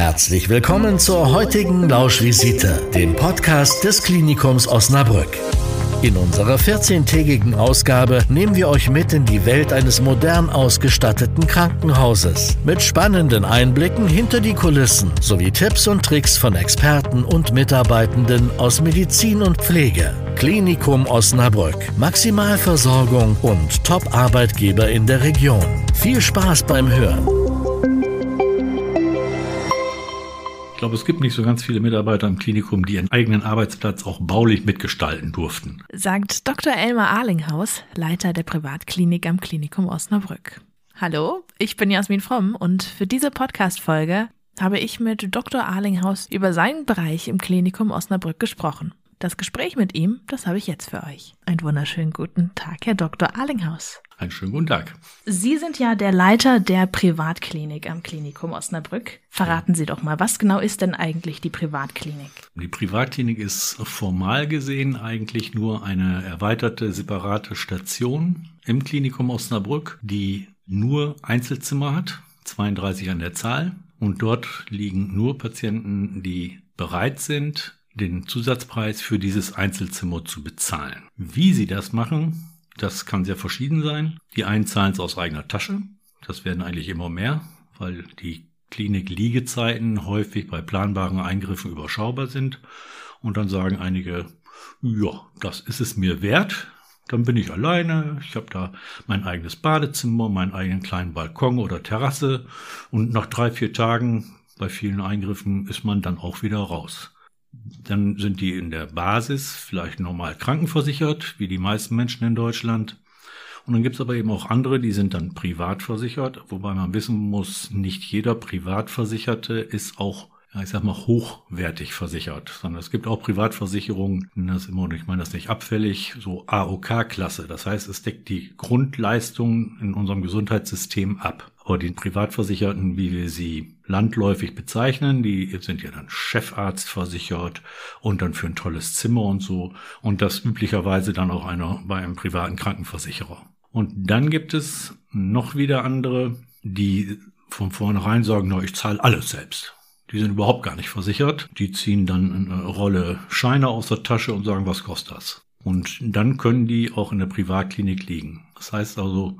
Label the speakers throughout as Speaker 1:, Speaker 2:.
Speaker 1: Herzlich willkommen zur heutigen Lauschvisite, dem Podcast des Klinikums Osnabrück. In unserer 14-tägigen Ausgabe nehmen wir euch mit in die Welt eines modern ausgestatteten Krankenhauses. Mit spannenden Einblicken hinter die Kulissen sowie Tipps und Tricks von Experten und Mitarbeitenden aus Medizin und Pflege. Klinikum Osnabrück. Maximalversorgung und Top-Arbeitgeber in der Region. Viel Spaß beim Hören.
Speaker 2: Glaube, es gibt nicht so ganz viele Mitarbeiter im Klinikum, die ihren eigenen Arbeitsplatz auch baulich mitgestalten durften.
Speaker 3: Sagt Dr. Elmar Arlinghaus, Leiter der Privatklinik am Klinikum Osnabrück. Hallo, ich bin Jasmin Fromm und für diese Podcast-Folge habe ich mit Dr. Arlinghaus über seinen Bereich im Klinikum Osnabrück gesprochen. Das Gespräch mit ihm, das habe ich jetzt für euch. Einen wunderschönen guten Tag, Herr Dr. Arlinghaus.
Speaker 2: Einen schönen guten Tag.
Speaker 3: Sie sind ja der Leiter der Privatklinik am Klinikum Osnabrück. Verraten Sie doch mal, was genau ist denn eigentlich die Privatklinik?
Speaker 2: Die Privatklinik ist formal gesehen eigentlich nur eine erweiterte, separate Station im Klinikum Osnabrück, die nur Einzelzimmer hat, 32 an der Zahl. Und dort liegen nur Patienten, die bereit sind, den Zusatzpreis für dieses Einzelzimmer zu bezahlen. Wie sie das machen, das kann sehr verschieden sein. Die einen zahlen es aus eigener Tasche. Das werden eigentlich immer mehr, weil die Klinik-Liegezeiten häufig bei planbaren Eingriffen überschaubar sind. Und dann sagen einige, ja, das ist es mir wert. Dann bin ich alleine. Ich habe da mein eigenes Badezimmer, meinen eigenen kleinen Balkon oder Terrasse. Und nach drei, vier Tagen bei vielen Eingriffen ist man dann auch wieder raus. Dann sind die in der Basis vielleicht normal krankenversichert, wie die meisten Menschen in Deutschland. Und dann gibt es aber eben auch andere, die sind dann privat versichert, wobei man wissen muss, nicht jeder Privatversicherte ist auch ja, ich sag mal, hochwertig versichert, sondern es gibt auch Privatversicherungen, das immer, ich meine das nicht abfällig, so AOK-Klasse. Das heißt, es deckt die Grundleistungen in unserem Gesundheitssystem ab. Aber die Privatversicherten, wie wir sie landläufig bezeichnen, die sind ja dann Chefarzt versichert und dann für ein tolles Zimmer und so. Und das üblicherweise dann auch einer bei einem privaten Krankenversicherer. Und dann gibt es noch wieder andere, die von vornherein sagen, na, ich zahle alles selbst. Die sind überhaupt gar nicht versichert. Die ziehen dann eine Rolle Scheine aus der Tasche und sagen, was kostet das? Und dann können die auch in der Privatklinik liegen. Das heißt also,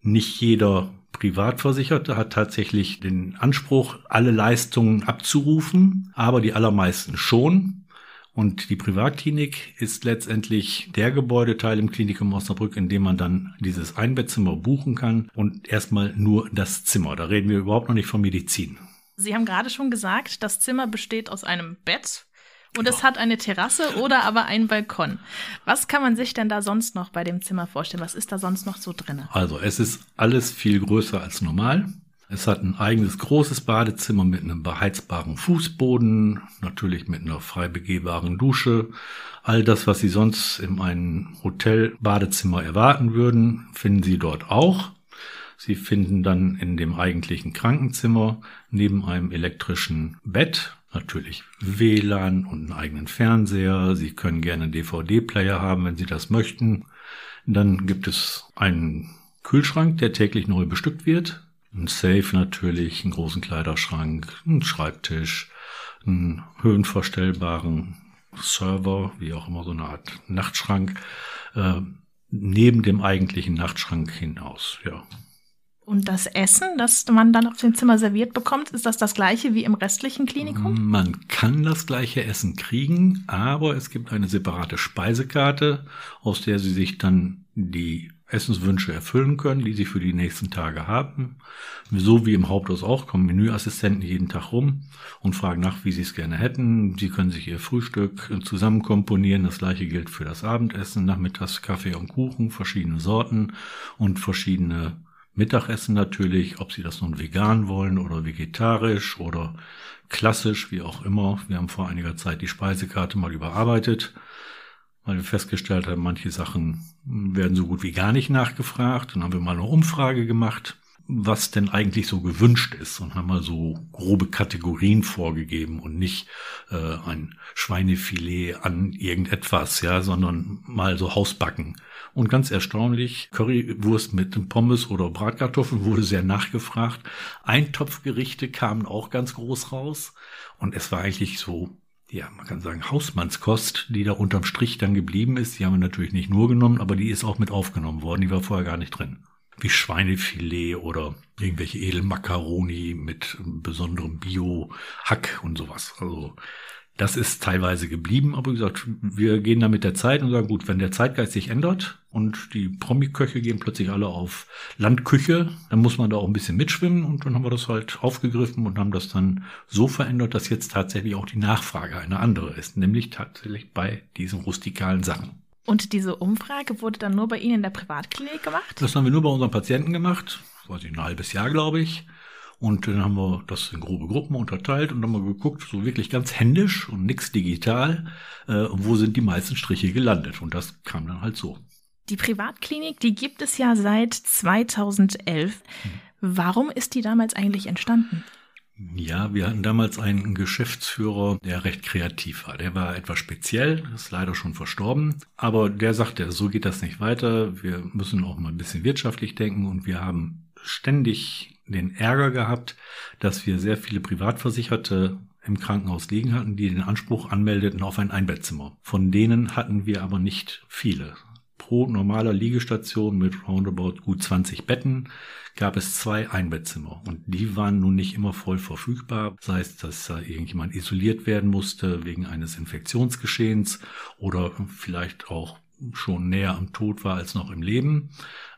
Speaker 2: nicht jeder Privatversicherte hat tatsächlich den Anspruch, alle Leistungen abzurufen, aber die allermeisten schon. Und die Privatklinik ist letztendlich der Gebäudeteil im Klinikum Osnabrück, in dem man dann dieses Einbettzimmer buchen kann und erstmal nur das Zimmer. Da reden wir überhaupt noch nicht von Medizin.
Speaker 3: Sie haben gerade schon gesagt, das Zimmer besteht aus einem Bett und es hat eine Terrasse oder aber einen Balkon. Was kann man sich denn da sonst noch bei dem Zimmer vorstellen? Was ist da sonst noch so drin?
Speaker 2: Also es ist alles viel größer als normal. Es hat ein eigenes großes Badezimmer mit einem beheizbaren Fußboden, natürlich mit einer frei begehbaren Dusche. All das, was Sie sonst in einem Hotel-Badezimmer erwarten würden, finden Sie dort auch. Sie finden dann in dem eigentlichen Krankenzimmer neben einem elektrischen Bett natürlich WLAN und einen eigenen Fernseher. Sie können gerne einen DVD-Player haben, wenn Sie das möchten. Dann gibt es einen Kühlschrank, der täglich neu bestückt wird. Ein Safe natürlich, einen großen Kleiderschrank, einen Schreibtisch, einen höhenverstellbaren Server, wie auch immer so eine Art Nachtschrank, äh, neben dem eigentlichen Nachtschrank hinaus, ja.
Speaker 3: Und das Essen, das man dann auf dem Zimmer serviert bekommt, ist das das gleiche wie im restlichen Klinikum?
Speaker 2: Man kann das gleiche Essen kriegen, aber es gibt eine separate Speisekarte, aus der Sie sich dann die Essenswünsche erfüllen können, die Sie für die nächsten Tage haben. So wie im Haupthaus auch kommen Menüassistenten jeden Tag rum und fragen nach, wie Sie es gerne hätten. Sie können sich Ihr Frühstück zusammen komponieren. Das gleiche gilt für das Abendessen, Nachmittags Kaffee und Kuchen, verschiedene Sorten und verschiedene Mittagessen natürlich, ob Sie das nun vegan wollen oder vegetarisch oder klassisch, wie auch immer. Wir haben vor einiger Zeit die Speisekarte mal überarbeitet, weil wir festgestellt haben, manche Sachen werden so gut wie gar nicht nachgefragt. Dann haben wir mal eine Umfrage gemacht. was denn eigentlich so gewünscht ist und haben mal so grobe Kategorien vorgegeben und nicht äh, ein Schweinefilet an irgendetwas, ja, sondern mal so Hausbacken. Und ganz erstaunlich, Currywurst mit Pommes oder Bratkartoffeln wurde sehr nachgefragt. Eintopfgerichte kamen auch ganz groß raus. Und es war eigentlich so ja, man kann sagen, Hausmannskost, die da unterm Strich dann geblieben ist. Die haben wir natürlich nicht nur genommen, aber die ist auch mit aufgenommen worden. Die war vorher gar nicht drin. Wie Schweinefilet oder irgendwelche Edelmakaroni mit besonderem Bio-Hack und sowas. Also das ist teilweise geblieben, aber wie gesagt, wir gehen da mit der Zeit und sagen, gut, wenn der Zeitgeist sich ändert und die Promi-Köche gehen plötzlich alle auf Landküche, dann muss man da auch ein bisschen mitschwimmen und dann haben wir das halt aufgegriffen und haben das dann so verändert, dass jetzt tatsächlich auch die Nachfrage eine andere ist, nämlich tatsächlich bei diesen rustikalen Sachen.
Speaker 3: Und diese Umfrage wurde dann nur bei Ihnen in der Privatklinik gemacht?
Speaker 2: Das haben wir nur bei unseren Patienten gemacht, weiß ich, ein halbes Jahr, glaube ich. Und dann haben wir das in grobe Gruppen unterteilt und dann haben wir geguckt, so wirklich ganz händisch und nix digital, äh, wo sind die meisten Striche gelandet. Und das kam dann halt so.
Speaker 3: Die Privatklinik, die gibt es ja seit 2011. Hm. Warum ist die damals eigentlich entstanden?
Speaker 2: Ja, wir hatten damals einen Geschäftsführer, der recht kreativ war. Der war etwas speziell, ist leider schon verstorben. Aber der sagte, so geht das nicht weiter. Wir müssen auch mal ein bisschen wirtschaftlich denken und wir haben ständig den Ärger gehabt, dass wir sehr viele Privatversicherte im Krankenhaus liegen hatten, die den Anspruch anmeldeten auf ein Einbettzimmer. Von denen hatten wir aber nicht viele. Pro normaler Liegestation mit roundabout gut 20 Betten gab es zwei Einbettzimmer und die waren nun nicht immer voll verfügbar. Sei es, dass da irgendjemand isoliert werden musste wegen eines Infektionsgeschehens oder vielleicht auch schon näher am Tod war als noch im Leben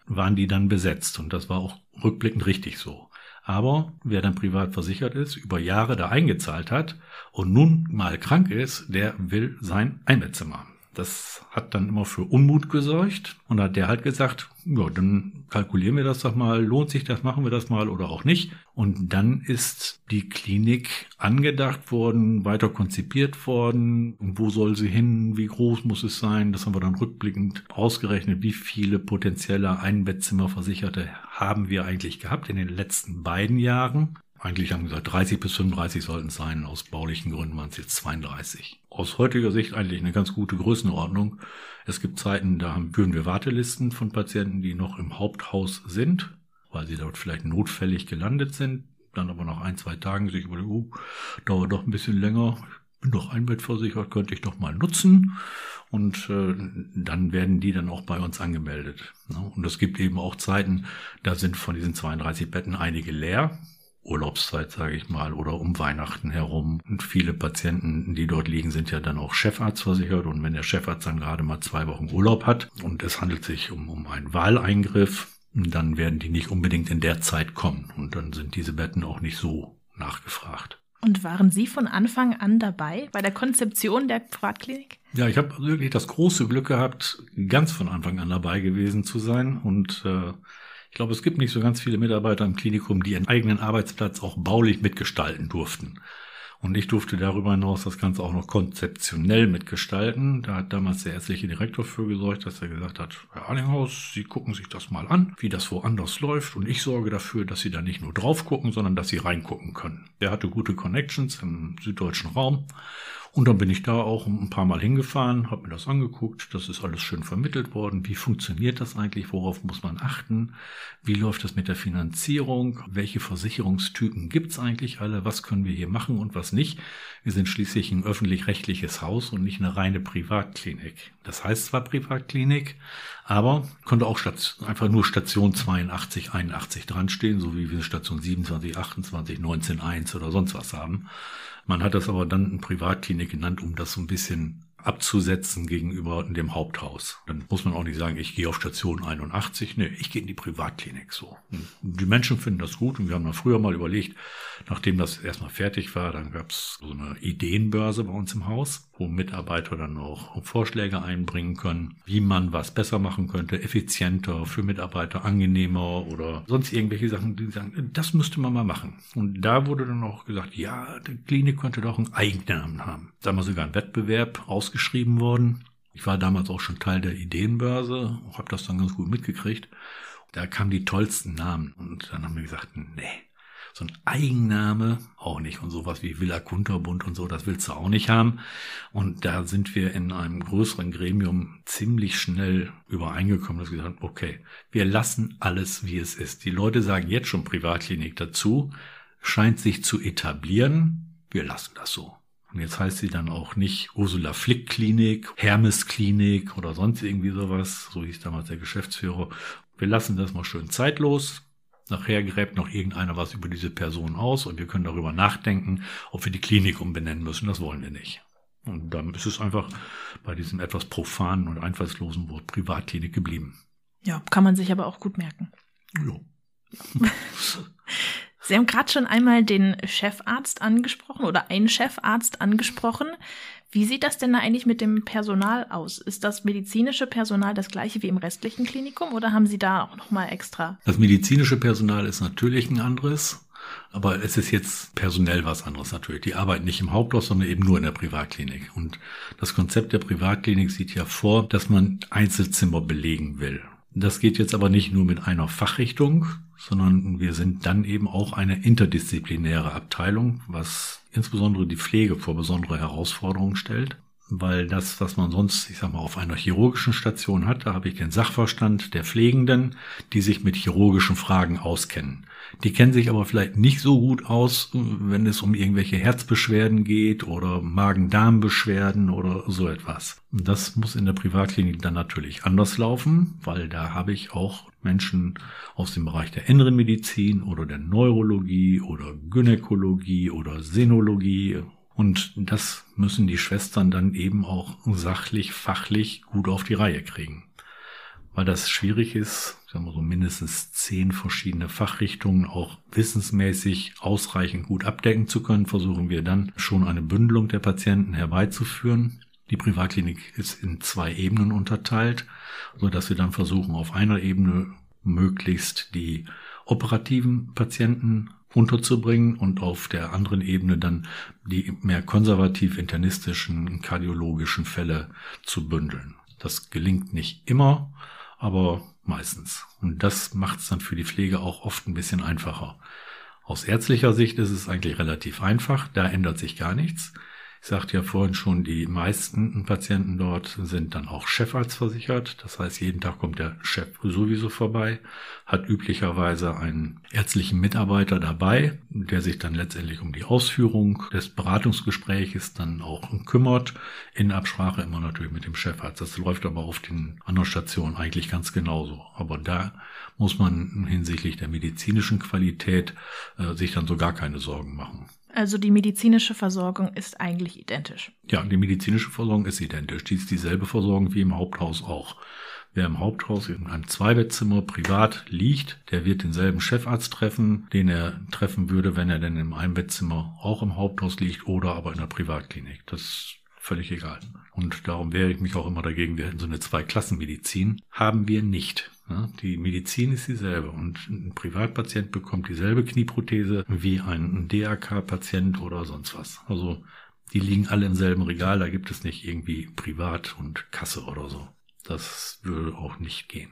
Speaker 2: waren die dann besetzt. Und das war auch rückblickend richtig so. Aber wer dann privat versichert ist, über Jahre da eingezahlt hat und nun mal krank ist, der will sein Einbettzimmer. Das hat dann immer für Unmut gesorgt und hat der halt gesagt, ja, dann kalkulieren wir das doch mal, lohnt sich das, machen wir das mal oder auch nicht. Und dann ist die Klinik angedacht worden, weiter konzipiert worden. Und wo soll sie hin? Wie groß muss es sein? Das haben wir dann rückblickend ausgerechnet. Wie viele potenzielle Einbettzimmerversicherte haben wir eigentlich gehabt in den letzten beiden Jahren? Eigentlich haben wir gesagt, 30 bis 35 sollten es sein. Aus baulichen Gründen waren es jetzt 32. Aus heutiger Sicht eigentlich eine ganz gute Größenordnung. Es gibt Zeiten, da haben, führen wir Wartelisten von Patienten, die noch im Haupthaus sind, weil sie dort vielleicht notfällig gelandet sind. Dann aber nach ein, zwei Tagen sich überlegen, oh, dauert doch ein bisschen länger. Ich bin doch einbettversichert, könnte ich doch mal nutzen. Und äh, dann werden die dann auch bei uns angemeldet. Ne? Und es gibt eben auch Zeiten, da sind von diesen 32 Betten einige leer Urlaubszeit, sage ich mal, oder um Weihnachten herum. Und viele Patienten, die dort liegen, sind ja dann auch Chefarzt versichert. Und wenn der Chefarzt dann gerade mal zwei Wochen Urlaub hat und es handelt sich um, um einen Wahleingriff, dann werden die nicht unbedingt in der Zeit kommen. Und dann sind diese Betten auch nicht so nachgefragt.
Speaker 3: Und waren Sie von Anfang an dabei bei der Konzeption der Privatklinik?
Speaker 2: Ja, ich habe wirklich das große Glück gehabt, ganz von Anfang an dabei gewesen zu sein und äh, ich glaube, es gibt nicht so ganz viele Mitarbeiter im Klinikum, die ihren eigenen Arbeitsplatz auch baulich mitgestalten durften. Und ich durfte darüber hinaus das Ganze auch noch konzeptionell mitgestalten. Da hat damals der ärztliche Direktor für gesorgt, dass er gesagt hat, Herr Arlinghaus, Sie gucken sich das mal an, wie das woanders läuft. Und ich sorge dafür, dass Sie da nicht nur drauf gucken, sondern dass Sie reingucken können. Der hatte gute Connections im süddeutschen Raum und dann bin ich da auch ein paar Mal hingefahren, habe mir das angeguckt, das ist alles schön vermittelt worden. Wie funktioniert das eigentlich? Worauf muss man achten? Wie läuft das mit der Finanzierung? Welche Versicherungstypen gibt's eigentlich alle? Was können wir hier machen und was nicht? Wir sind schließlich ein öffentlich-rechtliches Haus und nicht eine reine Privatklinik. Das heißt zwar Privatklinik, aber konnte auch einfach nur Station 82, 81 dran stehen, so wie wir Station 27, 28, 19, 1 oder sonst was haben. Man hat das aber dann eine Privatklinik genannt, um das so ein bisschen abzusetzen gegenüber dem Haupthaus. Dann muss man auch nicht sagen, ich gehe auf Station 81. Nee, ich gehe in die Privatklinik so. Und die Menschen finden das gut und wir haben dann früher mal überlegt, nachdem das erstmal fertig war, dann gab es so eine Ideenbörse bei uns im Haus, wo Mitarbeiter dann auch Vorschläge einbringen können, wie man was besser machen könnte, effizienter, für Mitarbeiter angenehmer oder sonst irgendwelche Sachen, die sagen, das müsste man mal machen. Und da wurde dann auch gesagt, ja, die Klinik könnte doch einen Eigennamen haben. Da haben wir sogar einen Wettbewerb ausgeschrieben worden. Ich war damals auch schon Teil der Ideenbörse, habe das dann ganz gut mitgekriegt. Da kamen die tollsten Namen. Und dann haben wir gesagt, nee, so ein Eigenname auch nicht. Und sowas wie Villa Kunterbund und so, das willst du auch nicht haben. Und da sind wir in einem größeren Gremium ziemlich schnell übereingekommen, dass wir gesagt haben, okay, wir lassen alles, wie es ist. Die Leute sagen jetzt schon Privatklinik dazu, scheint sich zu etablieren. Wir lassen das so. Und jetzt heißt sie dann auch nicht Ursula Flick Klinik, Hermes Klinik oder sonst irgendwie sowas. So hieß damals der Geschäftsführer. Wir lassen das mal schön zeitlos. Nachher gräbt noch irgendeiner was über diese Person aus und wir können darüber nachdenken, ob wir die Klinik umbenennen müssen. Das wollen wir nicht. Und dann ist es einfach bei diesem etwas profanen und einfallslosen Wort Privatklinik geblieben.
Speaker 3: Ja, kann man sich aber auch gut merken.
Speaker 2: Ja.
Speaker 3: Sie haben gerade schon einmal den Chefarzt angesprochen oder einen Chefarzt angesprochen. Wie sieht das denn da eigentlich mit dem Personal aus? Ist das medizinische Personal das gleiche wie im restlichen Klinikum oder haben Sie da auch nochmal extra?
Speaker 2: Das medizinische Personal ist natürlich ein anderes. Aber es ist jetzt personell was anderes natürlich. Die arbeiten nicht im Haupthaus, sondern eben nur in der Privatklinik. Und das Konzept der Privatklinik sieht ja vor, dass man Einzelzimmer belegen will. Das geht jetzt aber nicht nur mit einer Fachrichtung, sondern wir sind dann eben auch eine interdisziplinäre Abteilung, was insbesondere die Pflege vor besondere Herausforderungen stellt. Weil das, was man sonst, ich sag mal, auf einer chirurgischen Station hat, da habe ich den Sachverstand der Pflegenden, die sich mit chirurgischen Fragen auskennen. Die kennen sich aber vielleicht nicht so gut aus, wenn es um irgendwelche Herzbeschwerden geht oder Magen-Darm-Beschwerden oder so etwas. Das muss in der Privatklinik dann natürlich anders laufen, weil da habe ich auch Menschen aus dem Bereich der inneren Medizin oder der Neurologie oder Gynäkologie oder Sinologie und das müssen die Schwestern dann eben auch sachlich, fachlich gut auf die Reihe kriegen weil das schwierig ist, sagen wir so mindestens zehn verschiedene Fachrichtungen auch wissensmäßig ausreichend gut abdecken zu können, versuchen wir dann schon eine Bündelung der Patienten herbeizuführen. Die Privatklinik ist in zwei Ebenen unterteilt, so dass wir dann versuchen, auf einer Ebene möglichst die operativen Patienten unterzubringen und auf der anderen Ebene dann die mehr konservativ internistischen kardiologischen Fälle zu bündeln. Das gelingt nicht immer, aber meistens. Und das macht es dann für die Pflege auch oft ein bisschen einfacher. Aus ärztlicher Sicht ist es eigentlich relativ einfach, da ändert sich gar nichts. Ich sagte ja vorhin schon, die meisten Patienten dort sind dann auch Chefarzt versichert. Das heißt, jeden Tag kommt der Chef sowieso vorbei, hat üblicherweise einen ärztlichen Mitarbeiter dabei, der sich dann letztendlich um die Ausführung des Beratungsgespräches dann auch kümmert, in Absprache immer natürlich mit dem Chefarzt. Das läuft aber auf den anderen Stationen eigentlich ganz genauso. Aber da muss man hinsichtlich der medizinischen Qualität äh, sich dann so gar keine Sorgen machen.
Speaker 3: Also die medizinische Versorgung ist eigentlich identisch.
Speaker 2: Ja, die medizinische Versorgung ist identisch. Die ist dieselbe Versorgung wie im Haupthaus auch. Wer im Haupthaus in einem Zweibettzimmer privat liegt, der wird denselben Chefarzt treffen, den er treffen würde, wenn er denn im Einbettzimmer auch im Haupthaus liegt oder aber in der Privatklinik. Das ist völlig egal. Und darum wehre ich mich auch immer dagegen, wir hätten so eine Zweiklassenmedizin. Haben wir nicht. Die Medizin ist dieselbe und ein Privatpatient bekommt dieselbe Knieprothese wie ein DRK-Patient oder sonst was. Also die liegen alle im selben Regal, da gibt es nicht irgendwie Privat und Kasse oder so. Das würde auch nicht gehen.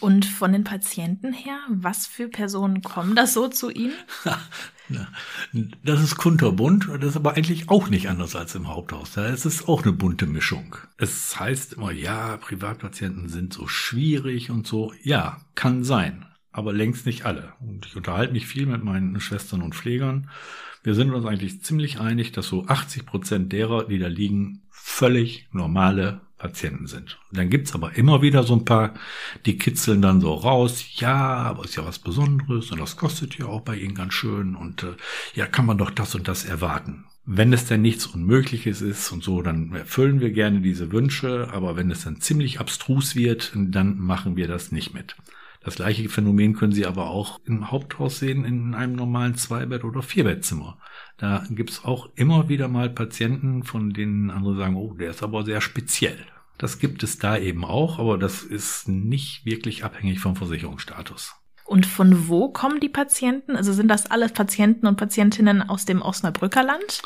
Speaker 3: Und von den Patienten her, was für Personen kommen das so zu Ihnen?
Speaker 2: das ist kunterbunt, das ist aber eigentlich auch nicht anders als im Haupthaus. Da ist es auch eine bunte Mischung. Es heißt immer, ja, Privatpatienten sind so schwierig und so. Ja, kann sein, aber längst nicht alle. Und ich unterhalte mich viel mit meinen Schwestern und Pflegern. Wir sind uns eigentlich ziemlich einig, dass so 80 Prozent derer, die da liegen, völlig normale Patienten sind. Dann gibt's aber immer wieder so ein paar, die kitzeln dann so raus, ja, aber ist ja was Besonderes und das kostet ja auch bei ihnen ganz schön und äh, ja, kann man doch das und das erwarten. Wenn es denn nichts Unmögliches ist und so, dann erfüllen wir gerne diese Wünsche, aber wenn es dann ziemlich abstrus wird, dann machen wir das nicht mit. Das gleiche Phänomen können Sie aber auch im Haupthaus sehen, in einem normalen Zweibett- oder Vierbettzimmer. Da gibt's auch immer wieder mal Patienten, von denen andere sagen, oh, der ist aber sehr speziell. Das gibt es da eben auch, aber das ist nicht wirklich abhängig vom Versicherungsstatus.
Speaker 3: Und von wo kommen die Patienten? Also sind das alles Patienten und Patientinnen aus dem Osnabrücker Land?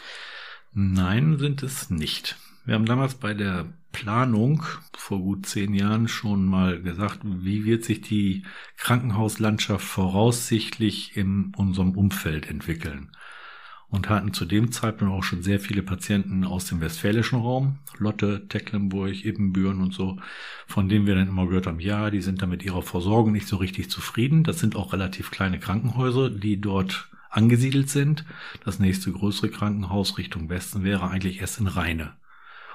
Speaker 2: Nein, sind es nicht. Wir haben damals bei der Planung vor gut zehn Jahren schon mal gesagt, wie wird sich die Krankenhauslandschaft voraussichtlich in unserem Umfeld entwickeln. Und hatten zu dem Zeitpunkt auch schon sehr viele Patienten aus dem westfälischen Raum, Lotte, Tecklenburg, Ibbenbüren und so, von denen wir dann immer gehört haben, ja, die sind da mit ihrer Versorgung nicht so richtig zufrieden. Das sind auch relativ kleine Krankenhäuser, die dort angesiedelt sind. Das nächste größere Krankenhaus Richtung Westen wäre eigentlich erst in Rheine.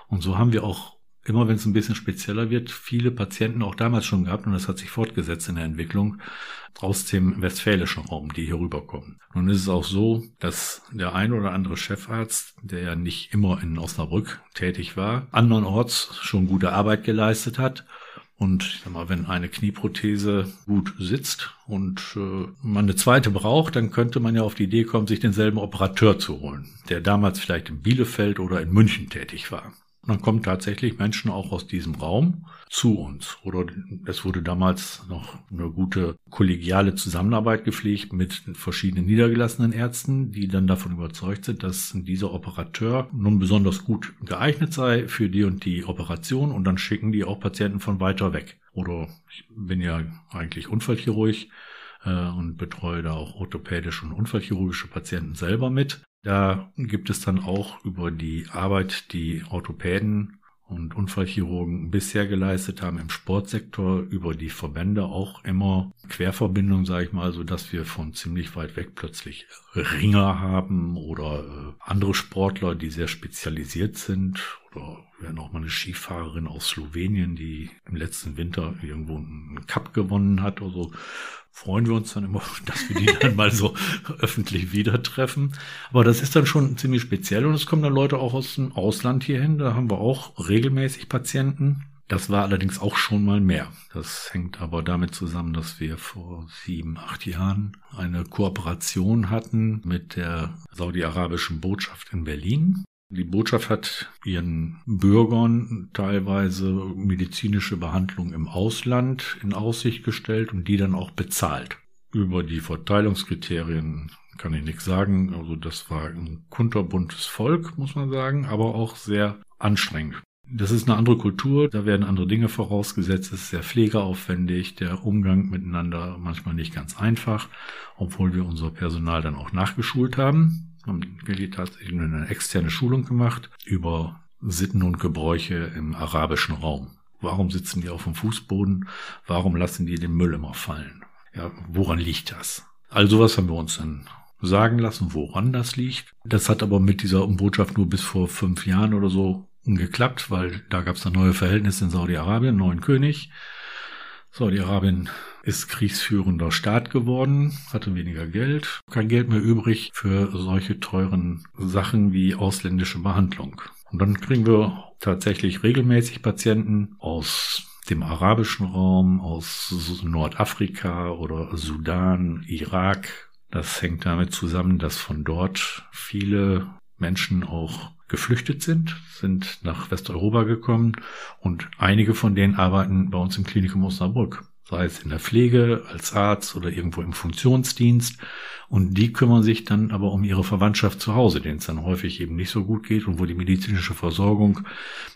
Speaker 2: Und so haben wir auch immer, wenn es ein bisschen spezieller wird, viele Patienten auch damals schon gehabt und das hat sich fortgesetzt in der Entwicklung aus dem westfälischen Raum, die hier rüberkommen. Nun ist es auch so, dass der ein oder andere Chefarzt, der ja nicht immer in Osnabrück tätig war, andernorts schon gute Arbeit geleistet hat und ich sag mal, wenn eine Knieprothese gut sitzt und äh, man eine zweite braucht, dann könnte man ja auf die Idee kommen, sich denselben Operateur zu holen, der damals vielleicht in Bielefeld oder in München tätig war. Und dann kommen tatsächlich Menschen auch aus diesem Raum zu uns. Oder es wurde damals noch eine gute kollegiale Zusammenarbeit gepflegt mit verschiedenen niedergelassenen Ärzten, die dann davon überzeugt sind, dass dieser Operateur nun besonders gut geeignet sei für die und die Operation und dann schicken die auch Patienten von weiter weg. Oder ich bin ja eigentlich Unfallchirurg äh, und betreue da auch orthopädische und unfallchirurgische Patienten selber mit. Da gibt es dann auch über die Arbeit, die Orthopäden und Unfallchirurgen bisher geleistet haben im Sportsektor über die Verbände auch immer Querverbindungen, sage ich mal, so dass wir von ziemlich weit weg plötzlich Ringer haben oder äh, andere Sportler, die sehr spezialisiert sind oder wir auch mal eine Skifahrerin aus Slowenien, die im letzten Winter irgendwo einen Cup gewonnen hat oder so freuen wir uns dann immer, dass wir die dann mal so öffentlich wieder treffen. Aber das ist dann schon ziemlich speziell und es kommen dann Leute auch aus dem Ausland hierhin. Da haben wir auch regelmäßig Patienten. Das war allerdings auch schon mal mehr. Das hängt aber damit zusammen, dass wir vor sieben, acht Jahren eine Kooperation hatten mit der saudi-arabischen Botschaft in Berlin. Die Botschaft hat ihren Bürgern teilweise medizinische Behandlung im Ausland in Aussicht gestellt und die dann auch bezahlt. Über die Verteilungskriterien kann ich nichts sagen. Also das war ein kunterbuntes Volk, muss man sagen, aber auch sehr anstrengend. Das ist eine andere Kultur, da werden andere Dinge vorausgesetzt, es ist sehr pflegeaufwendig, der Umgang miteinander manchmal nicht ganz einfach, obwohl wir unser Personal dann auch nachgeschult haben haben Willi tatsächlich eine externe Schulung gemacht über Sitten und Gebräuche im arabischen Raum. Warum sitzen die auf dem Fußboden? Warum lassen die den Müll immer fallen? Ja, woran liegt das? All sowas haben wir uns dann sagen lassen, woran das liegt. Das hat aber mit dieser Botschaft nur bis vor fünf Jahren oder so geklappt, weil da gab es dann neue Verhältnisse in Saudi-Arabien, neuen König. Saudi-Arabien ist kriegsführender Staat geworden, hatte weniger Geld, kein Geld mehr übrig für solche teuren Sachen wie ausländische Behandlung. Und dann kriegen wir tatsächlich regelmäßig Patienten aus dem arabischen Raum, aus Nordafrika oder Sudan, Irak. Das hängt damit zusammen, dass von dort viele Menschen auch geflüchtet sind, sind nach Westeuropa gekommen und einige von denen arbeiten bei uns im Klinikum Osnabrück, sei es in der Pflege, als Arzt oder irgendwo im Funktionsdienst. Und die kümmern sich dann aber um ihre Verwandtschaft zu Hause, denen es dann häufig eben nicht so gut geht und wo die medizinische Versorgung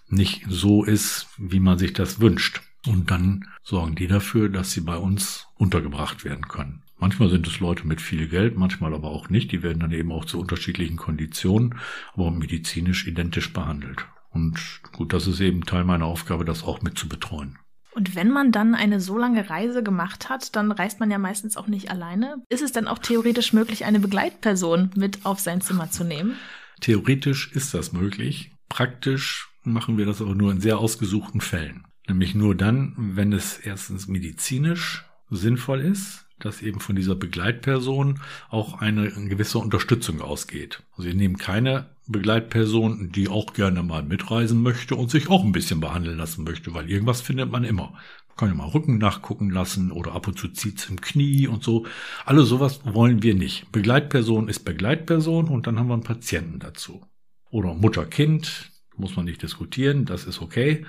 Speaker 2: nicht so ist, wie man sich das wünscht. Und dann sorgen die dafür, dass sie bei uns untergebracht werden können. Manchmal sind es Leute mit viel Geld, manchmal aber auch nicht. Die werden dann eben auch zu unterschiedlichen Konditionen, aber medizinisch identisch behandelt. Und gut, das ist eben Teil meiner Aufgabe, das auch mit zu betreuen.
Speaker 3: Und wenn man dann eine so lange Reise gemacht hat, dann reist man ja meistens auch nicht alleine. Ist es dann auch theoretisch möglich, eine Begleitperson mit auf sein Zimmer zu nehmen?
Speaker 2: Theoretisch ist das möglich. Praktisch machen wir das aber nur in sehr ausgesuchten Fällen. Nämlich nur dann, wenn es erstens medizinisch sinnvoll ist, dass eben von dieser Begleitperson auch eine gewisse Unterstützung ausgeht. Also wir nehmen keine Begleitperson, die auch gerne mal mitreisen möchte und sich auch ein bisschen behandeln lassen möchte, weil irgendwas findet man immer. Man kann ja mal Rücken nachgucken lassen oder ab und zu zieht's im Knie und so. Alles sowas wollen wir nicht. Begleitperson ist Begleitperson und dann haben wir einen Patienten dazu. Oder Mutter-Kind, muss man nicht diskutieren, das ist okay.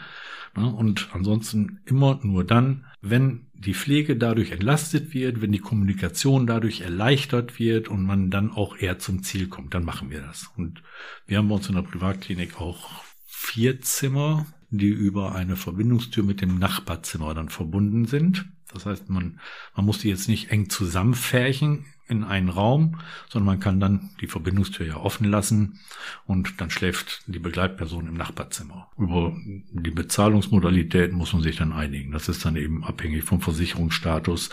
Speaker 2: Und ansonsten immer nur dann, wenn die Pflege dadurch entlastet wird, wenn die Kommunikation dadurch erleichtert wird und man dann auch eher zum Ziel kommt, dann machen wir das. Und wir haben bei uns in der Privatklinik auch vier Zimmer, die über eine Verbindungstür mit dem Nachbarzimmer dann verbunden sind. Das heißt, man, man muss die jetzt nicht eng zusammenfärchen in einen Raum, sondern man kann dann die Verbindungstür ja offen lassen und dann schläft die Begleitperson im Nachbarzimmer. Über die Bezahlungsmodalitäten muss man sich dann einigen. Das ist dann eben abhängig vom Versicherungsstatus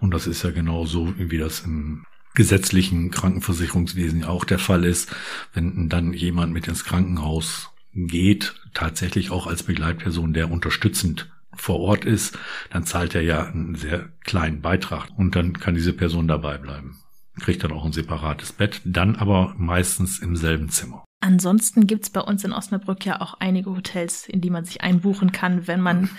Speaker 2: und das ist ja genau so, wie das im gesetzlichen Krankenversicherungswesen auch der Fall ist, wenn dann jemand mit ins Krankenhaus geht, tatsächlich auch als Begleitperson, der unterstützend vor Ort ist, dann zahlt er ja einen sehr kleinen Beitrag und dann kann diese Person dabei bleiben. Kriegt dann auch ein separates Bett, dann aber meistens im selben Zimmer.
Speaker 3: Ansonsten gibt's bei uns in Osnabrück ja auch einige Hotels, in die man sich einbuchen kann, wenn man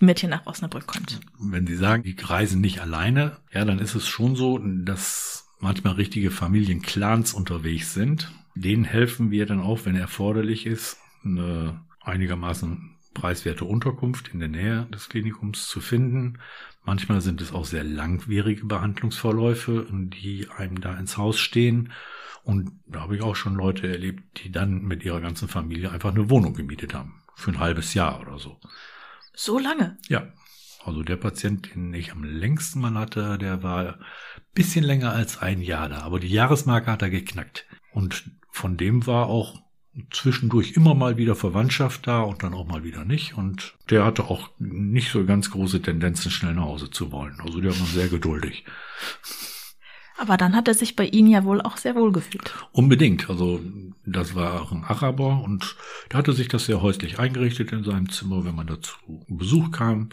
Speaker 3: mit hier nach Osnabrück kommt.
Speaker 2: Wenn Sie sagen, die reisen nicht alleine, ja, dann ist es schon so, dass manchmal richtige Familienclans unterwegs sind. Denen helfen wir dann auch, wenn erforderlich ist, eine einigermaßen preiswerte Unterkunft in der Nähe des Klinikums zu finden. Manchmal sind es auch sehr langwierige Behandlungsverläufe, die einem da ins Haus stehen. Und da habe ich auch schon Leute erlebt, die dann mit ihrer ganzen Familie einfach eine Wohnung gemietet haben. Für ein halbes Jahr oder so.
Speaker 3: So lange?
Speaker 2: Ja. Also der Patient, den ich am längsten mal hatte, der war bisschen länger als ein Jahr da. Aber die Jahresmarke hat er geknackt. Und von dem war auch zwischendurch immer mal wieder Verwandtschaft da und dann auch mal wieder nicht. Und der hatte auch nicht so ganz große Tendenzen, schnell nach Hause zu wollen. Also der war sehr geduldig.
Speaker 3: Aber dann hat er sich bei Ihnen ja wohl auch sehr wohl gefühlt.
Speaker 2: Unbedingt. Also das war auch ein Araber und der hatte sich das sehr häuslich eingerichtet in seinem Zimmer, wenn man dazu Besuch kam.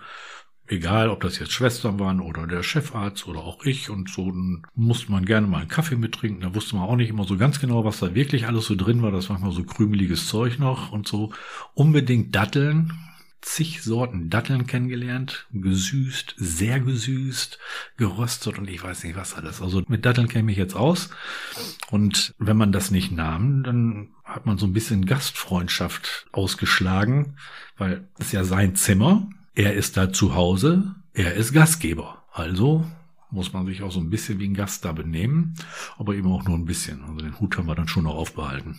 Speaker 2: Egal, ob das jetzt Schwestern waren oder der Chefarzt oder auch ich und so, dann musste man gerne mal einen Kaffee mittrinken. Da wusste man auch nicht immer so ganz genau, was da wirklich alles so drin war. Das war manchmal so krümeliges Zeug noch und so. Unbedingt Datteln, zig Sorten Datteln kennengelernt, gesüßt, sehr gesüßt, geröstet und ich weiß nicht was alles. Also mit Datteln käme ich jetzt aus. Und wenn man das nicht nahm, dann hat man so ein bisschen Gastfreundschaft ausgeschlagen, weil es ja sein Zimmer er ist da zu Hause, er ist Gastgeber. Also muss man sich auch so ein bisschen wie ein Gast da benehmen, aber eben auch nur ein bisschen. Also den Hut haben wir dann schon noch aufbehalten.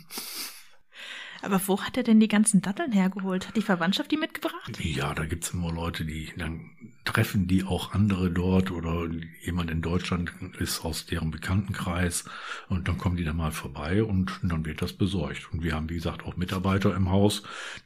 Speaker 3: Aber wo hat er denn die ganzen Datteln hergeholt? Hat die Verwandtschaft die mitgebracht?
Speaker 2: Ja, da gibt's immer Leute, die dann treffen die auch andere dort oder jemand in Deutschland ist aus deren Bekanntenkreis und dann kommen die da mal vorbei und dann wird das besorgt. Und wir haben, wie gesagt, auch Mitarbeiter im Haus,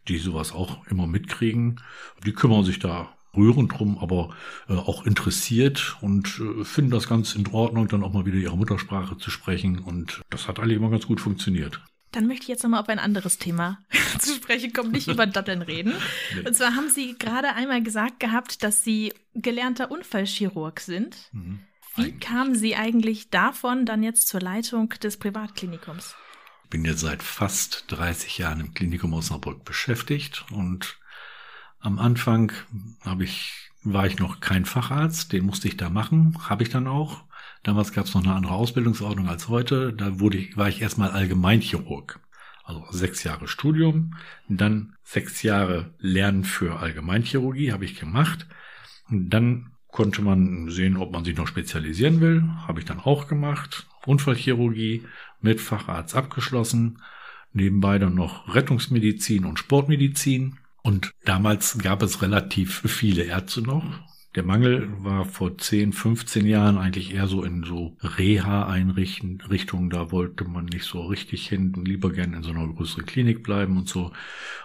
Speaker 2: die sowas auch immer mitkriegen. Die kümmern sich da rührend drum, aber äh, auch interessiert und äh, finden das ganz in Ordnung, dann auch mal wieder ihre Muttersprache zu sprechen. Und das hat eigentlich immer ganz gut funktioniert.
Speaker 3: Dann möchte ich jetzt nochmal auf ein anderes Thema zu sprechen kommen, nicht über Datteln reden. Nee. Und zwar haben Sie gerade einmal gesagt gehabt, dass Sie gelernter Unfallchirurg sind. Mhm. Wie eigentlich. kamen Sie eigentlich davon dann jetzt zur Leitung des Privatklinikums?
Speaker 2: Ich bin jetzt seit fast 30 Jahren im Klinikum Osnabrück beschäftigt und am Anfang habe ich, war ich noch kein Facharzt, den musste ich da machen, habe ich dann auch. Damals gab es noch eine andere Ausbildungsordnung als heute. Da wurde ich, war ich erstmal Allgemeinchirurg. Also sechs Jahre Studium, dann sechs Jahre Lernen für Allgemeinchirurgie habe ich gemacht. Und dann konnte man sehen, ob man sich noch spezialisieren will. Habe ich dann auch gemacht. Unfallchirurgie mit Facharzt abgeschlossen. Nebenbei dann noch Rettungsmedizin und Sportmedizin. Und damals gab es relativ viele Ärzte noch. Der war vor 10, 15 Jahren eigentlich eher so in so Reha-Einrichtungen. Da wollte man nicht so richtig hin, lieber gerne in so einer größeren Klinik bleiben und so.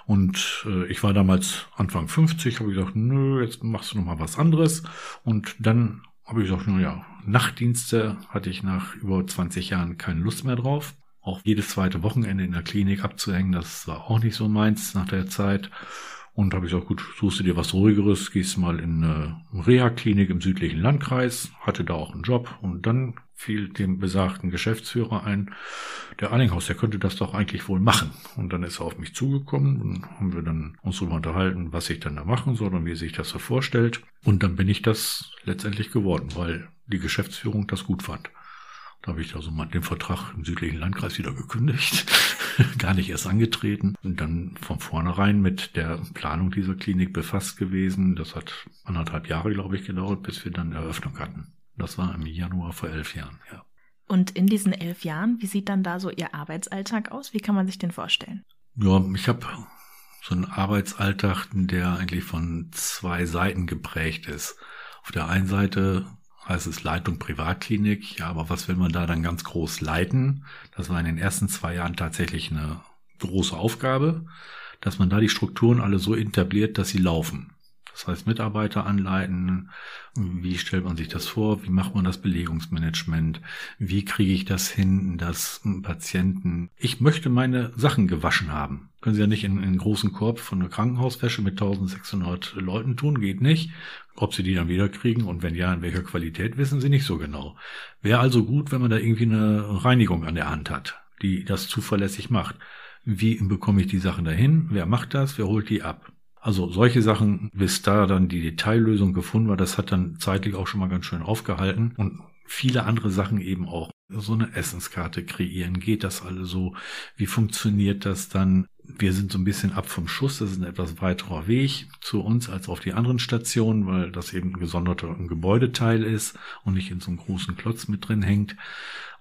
Speaker 2: Und äh, ich war damals Anfang 50, habe gesagt, nö, jetzt machst du noch mal was anderes. Und dann habe ich gesagt, naja, Nachtdienste hatte ich nach über 20 Jahren keine Lust mehr drauf. Auch jedes zweite Wochenende in der Klinik abzuhängen, das war auch nicht so meins nach der Zeit. Und habe ich gesagt, gut, suchst du dir was ruhigeres, gehst mal in eine Reha-Klinik im südlichen Landkreis, hatte da auch einen Job und dann fiel dem besagten Geschäftsführer ein, der Allinghaus, der könnte das doch eigentlich wohl machen. Und dann ist er auf mich zugekommen und haben wir dann uns darüber unterhalten, was ich dann da machen soll und wie sich das so vorstellt. Und dann bin ich das letztendlich geworden, weil die Geschäftsführung das gut fand. Da habe ich also mal den Vertrag im südlichen Landkreis wieder gekündigt, gar nicht erst angetreten und dann von vornherein mit der Planung dieser Klinik befasst gewesen. Das hat anderthalb Jahre, glaube ich, gedauert, bis wir dann Eröffnung hatten. Das war im Januar vor elf Jahren, ja.
Speaker 3: Und in diesen elf Jahren, wie sieht dann da so Ihr Arbeitsalltag aus? Wie kann man sich den vorstellen?
Speaker 2: Ja, ich habe so ein Arbeitsalltag, der eigentlich von zwei Seiten geprägt ist. Auf der einen Seite heißt es Leitung Privatklinik, ja, aber was will man da dann ganz groß leiten? Das war in den ersten zwei Jahren tatsächlich eine große Aufgabe, dass man da die Strukturen alle so etabliert, dass sie laufen. Das heißt, Mitarbeiter anleiten. Wie stellt man sich das vor? Wie macht man das Belegungsmanagement? Wie kriege ich das hin, dass Patienten, ich möchte meine Sachen gewaschen haben. Können Sie ja nicht in, in einen großen Korb von einer Krankenhauswäsche mit 1600 Leuten tun, geht nicht. Ob Sie die dann wieder kriegen und wenn ja, in welcher Qualität, wissen Sie nicht so genau. Wäre also gut, wenn man da irgendwie eine Reinigung an der Hand hat, die das zuverlässig macht. Wie bekomme ich die Sachen dahin? Wer macht das? Wer holt die ab? Also solche Sachen, bis da dann die Detaillösung gefunden war, das hat dann zeitlich auch schon mal ganz schön aufgehalten und viele andere Sachen eben auch. So eine Essenskarte kreieren, geht das alle so? Wie funktioniert das dann? Wir sind so ein bisschen ab vom Schuss, das ist ein etwas weiterer Weg zu uns als auf die anderen Stationen, weil das eben ein gesonderter Gebäudeteil ist und nicht in so einem großen Klotz mit drin hängt.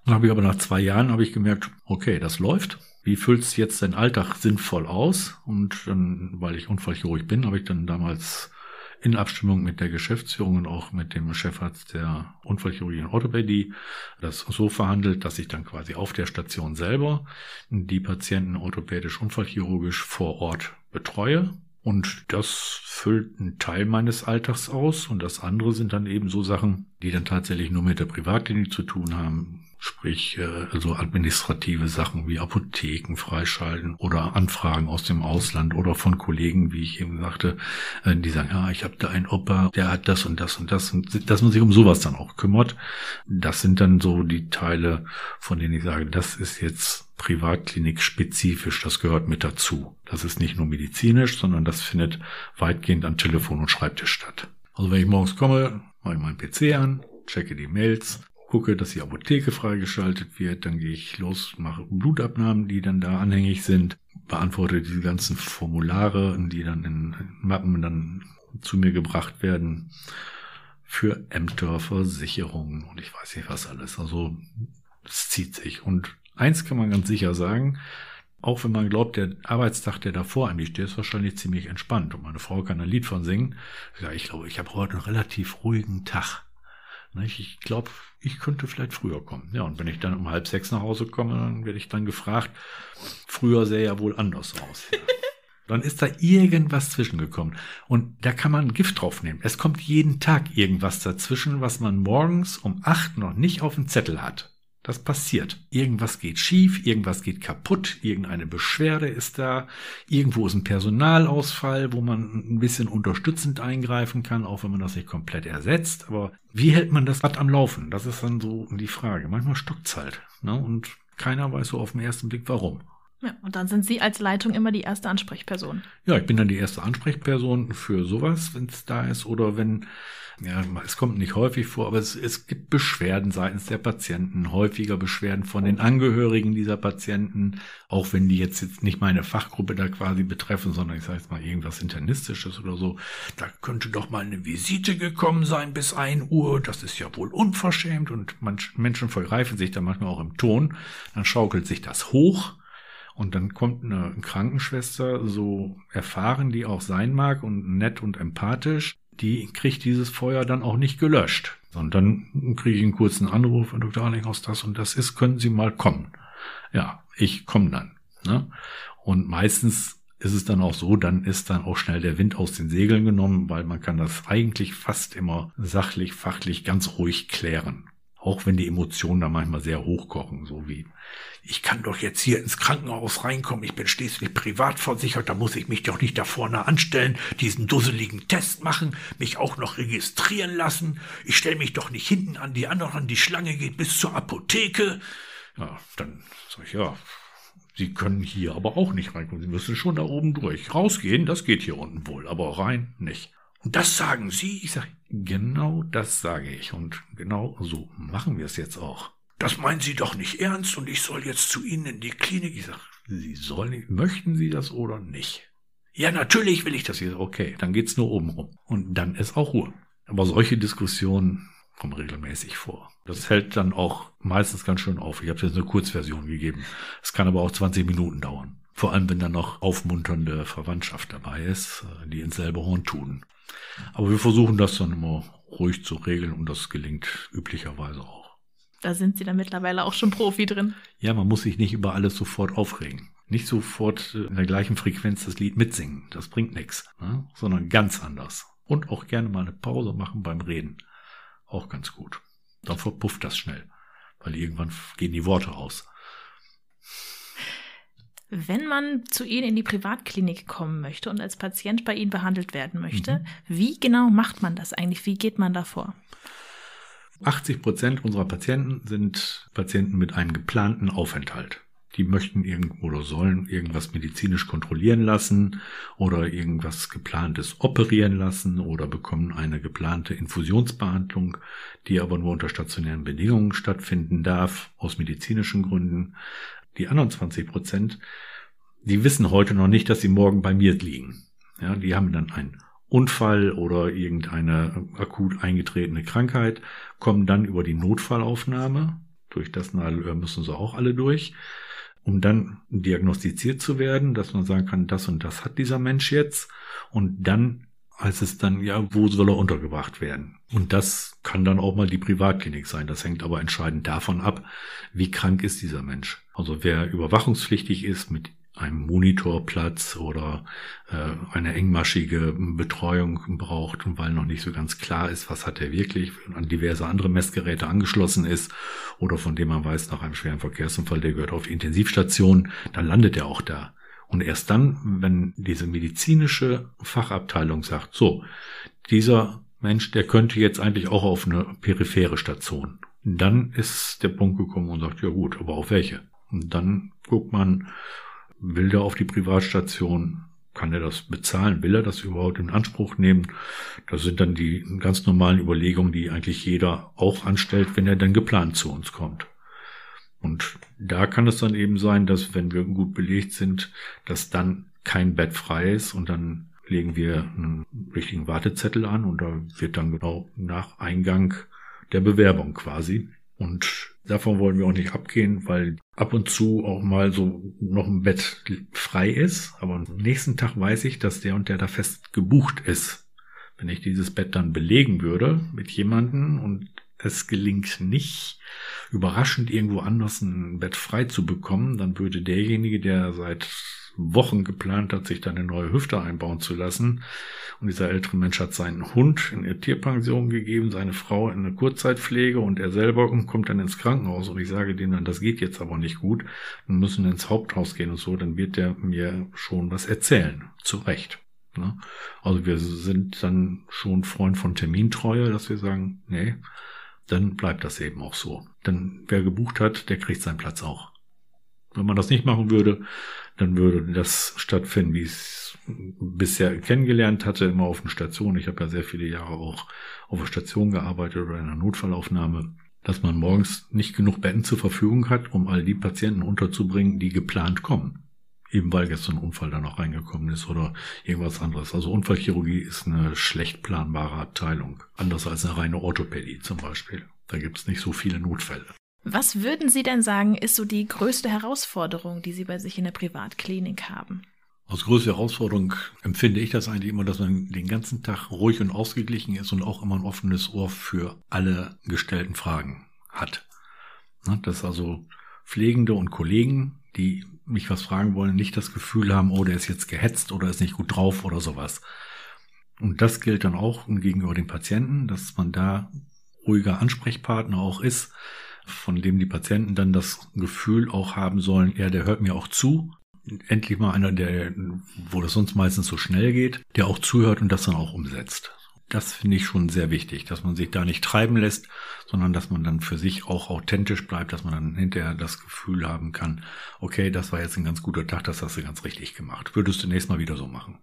Speaker 2: Dann habe ich aber nach zwei Jahren habe ich gemerkt, okay, das läuft wie füllst du jetzt deinen Alltag sinnvoll aus? Und dann, weil ich Unfallchirurg bin, habe ich dann damals in Abstimmung mit der Geschäftsführung und auch mit dem Chefarzt der Unfallchirurgie und Orthopädie das so verhandelt, dass ich dann quasi auf der Station selber die Patienten orthopädisch unfallchirurgisch vor Ort betreue. Und das füllt einen Teil meines Alltags aus. Und das andere sind dann eben so Sachen, die dann tatsächlich nur mit der Privatklinik zu tun haben. Sprich, äh, also administrative Sachen wie Apotheken freischalten oder Anfragen aus dem Ausland oder von Kollegen, wie ich eben sagte, äh, die sagen, ja, ich habe da einen Opa, der hat das und das und das und dass man sich um sowas dann auch kümmert. Das sind dann so die Teile, von denen ich sage, das ist jetzt Privatklinik spezifisch, das gehört mit dazu. Das ist nicht nur medizinisch, sondern das findet weitgehend an Telefon und Schreibtisch statt. Also wenn ich morgens komme, mache ich meinen PC an, checke die Mails, gucke, dass die Apotheke freigeschaltet wird, dann gehe ich los, mache Blutabnahmen, die dann da anhängig sind, beantworte diese ganzen Formulare, die dann in Mappen dann zu mir gebracht werden für Ämter, Versicherungen und ich weiß nicht was alles. Also es zieht sich. Und eins kann man ganz sicher sagen, auch wenn man glaubt, der Arbeitstag, der davor eigentlich steht, ist wahrscheinlich ziemlich entspannt. Und meine Frau kann ein Lied von singen. Ja, ich glaube, ich habe heute einen relativ ruhigen Tag. Ich glaube, ich könnte vielleicht früher kommen. Ja, und wenn ich dann um halb sechs nach Hause komme, dann werde ich dann gefragt, früher sähe ja wohl anders aus. Dann ist da irgendwas zwischengekommen. Und da kann man Gift drauf nehmen. Es kommt jeden Tag irgendwas dazwischen, was man morgens um acht noch nicht auf dem Zettel hat. Das passiert. Irgendwas geht schief, irgendwas geht kaputt, irgendeine Beschwerde ist da, irgendwo ist ein Personalausfall, wo man ein bisschen unterstützend eingreifen kann, auch wenn man das nicht komplett ersetzt. Aber wie hält man das Rad am Laufen? Das ist dann so die Frage. Manchmal stockt's halt. Ne? Und keiner weiß so auf den ersten Blick warum.
Speaker 3: Ja, und dann sind Sie als Leitung immer die erste Ansprechperson.
Speaker 2: Ja, ich bin dann die erste Ansprechperson für sowas, wenn es da ist oder wenn ja, es kommt nicht häufig vor, aber es, es gibt Beschwerden seitens der Patienten, häufiger Beschwerden von den Angehörigen dieser Patienten, auch wenn die jetzt, jetzt nicht meine Fachgruppe da quasi betreffen, sondern ich sage jetzt mal irgendwas Internistisches oder so. Da könnte doch mal eine Visite gekommen sein bis ein Uhr, das ist ja wohl unverschämt und manch, Menschen vergreifen sich da manchmal auch im Ton, dann schaukelt sich das hoch. Und dann kommt eine Krankenschwester, so erfahren die auch sein mag und nett und empathisch, die kriegt dieses Feuer dann auch nicht gelöscht. Und dann kriege ich einen kurzen Anruf, Herr Dr. Arlinghaus, das und das ist, können Sie mal kommen. Ja, ich komme dann. Ne? Und meistens ist es dann auch so, dann ist dann auch schnell der Wind aus den Segeln genommen, weil man kann das eigentlich fast immer sachlich, fachlich ganz ruhig klären. Auch wenn die Emotionen da manchmal sehr hochkochen, so wie, ich kann doch jetzt hier ins Krankenhaus reinkommen, ich bin schließlich privat versichert, da muss ich mich doch nicht da vorne anstellen, diesen dusseligen Test machen, mich auch noch registrieren lassen, ich stelle mich doch nicht hinten an die anderen, die Schlange geht bis zur Apotheke. Ja, dann sag ich, ja, Sie können hier aber auch nicht reinkommen, Sie müssen schon da oben durch. Rausgehen, das geht hier unten wohl, aber rein nicht. Und das sagen Sie? Ich sage, genau das sage ich. Und genau so machen wir es jetzt auch. Das meinen Sie doch nicht ernst und ich soll jetzt zu Ihnen in die Klinik. Ich sage, Sie sollen, möchten Sie das oder nicht? Ja, natürlich will ich das hier. Okay, dann geht's nur oben rum. Und dann ist auch Ruhe. Aber solche Diskussionen kommen regelmäßig vor. Das hält dann auch meistens ganz schön auf. Ich habe jetzt eine Kurzversion gegeben. Es kann aber auch 20 Minuten dauern. Vor allem, wenn dann noch aufmunternde Verwandtschaft dabei ist, äh, die ins selbe Horn tun. Aber wir versuchen das dann immer ruhig zu regeln und das gelingt üblicherweise auch.
Speaker 3: Da sind Sie dann mittlerweile auch schon Profi drin.
Speaker 2: Ja, man muss sich nicht über alles sofort aufregen. Nicht sofort in der gleichen Frequenz das Lied mitsingen. Das bringt nichts, ne? sondern ganz anders. Und auch gerne mal eine Pause machen beim Reden. Auch ganz gut. Dann verpufft das schnell, weil irgendwann gehen die Worte raus.
Speaker 3: Wenn man zu Ihnen in die Privatklinik kommen möchte und als Patient bei Ihnen behandelt werden möchte, mhm. wie genau macht man das eigentlich? Wie geht man da vor?
Speaker 2: 80 Prozent unserer Patienten sind Patienten mit einem geplanten Aufenthalt. Die möchten irgendwo oder sollen irgendwas medizinisch kontrollieren lassen oder irgendwas geplantes operieren lassen oder bekommen eine geplante Infusionsbehandlung, die aber nur unter stationären Bedingungen stattfinden darf, aus medizinischen Gründen die anderen 20 Prozent, die wissen heute noch nicht, dass sie morgen bei mir liegen. Ja, die haben dann einen Unfall oder irgendeine akut eingetretene Krankheit, kommen dann über die Notfallaufnahme. Durch das Nadelöhr müssen sie auch alle durch, um dann diagnostiziert zu werden, dass man sagen kann, das und das hat dieser Mensch jetzt. Und dann heißt es dann, ja, wo soll er untergebracht werden? Und das kann dann auch mal die Privatklinik sein. Das hängt aber entscheidend davon ab, wie krank ist dieser Mensch. Also wer überwachungspflichtig ist mit einem Monitorplatz oder äh, eine engmaschige Betreuung braucht, weil noch nicht so ganz klar ist, was hat er wirklich, an diverse andere Messgeräte angeschlossen ist oder von dem man weiß, nach einem schweren Verkehrsunfall, der gehört auf die Intensivstation, dann landet er auch da. Und erst dann, wenn diese medizinische Fachabteilung sagt, so, dieser Mensch, der könnte jetzt eigentlich auch auf eine periphere Station. Dann ist der Punkt gekommen und sagt, ja gut, aber auf welche? Und dann guckt man, will der auf die Privatstation, kann er das bezahlen, will er das überhaupt in Anspruch nehmen? Das sind dann die ganz normalen Überlegungen, die eigentlich jeder auch anstellt, wenn er dann geplant zu uns kommt. Und da kann es dann eben sein, dass wenn wir gut belegt sind, dass dann kein Bett frei ist und dann legen wir einen richtigen Wartezettel an und da wird dann genau nach Eingang der Bewerbung quasi. Und davon wollen wir auch nicht abgehen, weil ab und zu auch mal so noch ein Bett frei ist. Aber am nächsten Tag weiß ich, dass der und der da fest gebucht ist. Wenn ich dieses Bett dann belegen würde mit jemanden und es gelingt nicht, überraschend irgendwo anders ein Bett frei zu bekommen, dann würde derjenige, der seit Wochen geplant hat, sich da eine neue Hüfte einbauen zu lassen. Und dieser ältere Mensch hat seinen Hund in eine Tierpension gegeben, seine Frau in eine Kurzzeitpflege und er selber kommt dann ins Krankenhaus. Und ich sage dem dann, das geht jetzt aber nicht gut. Wir müssen ins Haupthaus gehen und so. Dann wird der mir schon was erzählen. Zu Recht. Ne? Also wir sind dann schon Freund von Termintreue, dass wir sagen, nee, dann bleibt das eben auch so. Denn wer gebucht hat, der kriegt seinen Platz auch. Wenn man das nicht machen würde, dann würde das stattfinden, wie ich es bisher kennengelernt hatte, immer auf einer Station. Ich habe ja sehr viele Jahre auch auf einer Station gearbeitet oder in einer Notfallaufnahme, dass man morgens nicht genug Betten zur Verfügung hat, um all die Patienten unterzubringen, die geplant kommen. Eben weil gestern ein Unfall da noch reingekommen ist oder irgendwas anderes. Also Unfallchirurgie ist eine schlecht planbare Abteilung. Anders als eine reine Orthopädie zum Beispiel. Da gibt es nicht so viele Notfälle.
Speaker 3: Was würden Sie denn sagen, ist so die größte Herausforderung, die Sie bei sich in der Privatklinik haben?
Speaker 2: Als größte Herausforderung empfinde ich das eigentlich immer, dass man den ganzen Tag ruhig und ausgeglichen ist und auch immer ein offenes Ohr für alle gestellten Fragen hat. Ne, dass also Pflegende und Kollegen, die mich was fragen wollen, nicht das Gefühl haben, oh, der ist jetzt gehetzt oder ist nicht gut drauf oder sowas. Und das gilt dann auch gegenüber den Patienten, dass man da ruhiger Ansprechpartner auch ist, von dem die Patienten dann das Gefühl auch haben sollen, ja, der hört mir auch zu. Endlich mal einer, der, wo das sonst meistens so schnell geht, der auch zuhört und das dann auch umsetzt. Das finde ich schon sehr wichtig, dass man sich da nicht treiben lässt, sondern dass man dann für sich auch authentisch bleibt, dass man dann hinterher das Gefühl haben kann, okay, das war jetzt ein ganz guter Tag, das hast du ganz richtig gemacht. Würdest du nächstes Mal wieder so machen.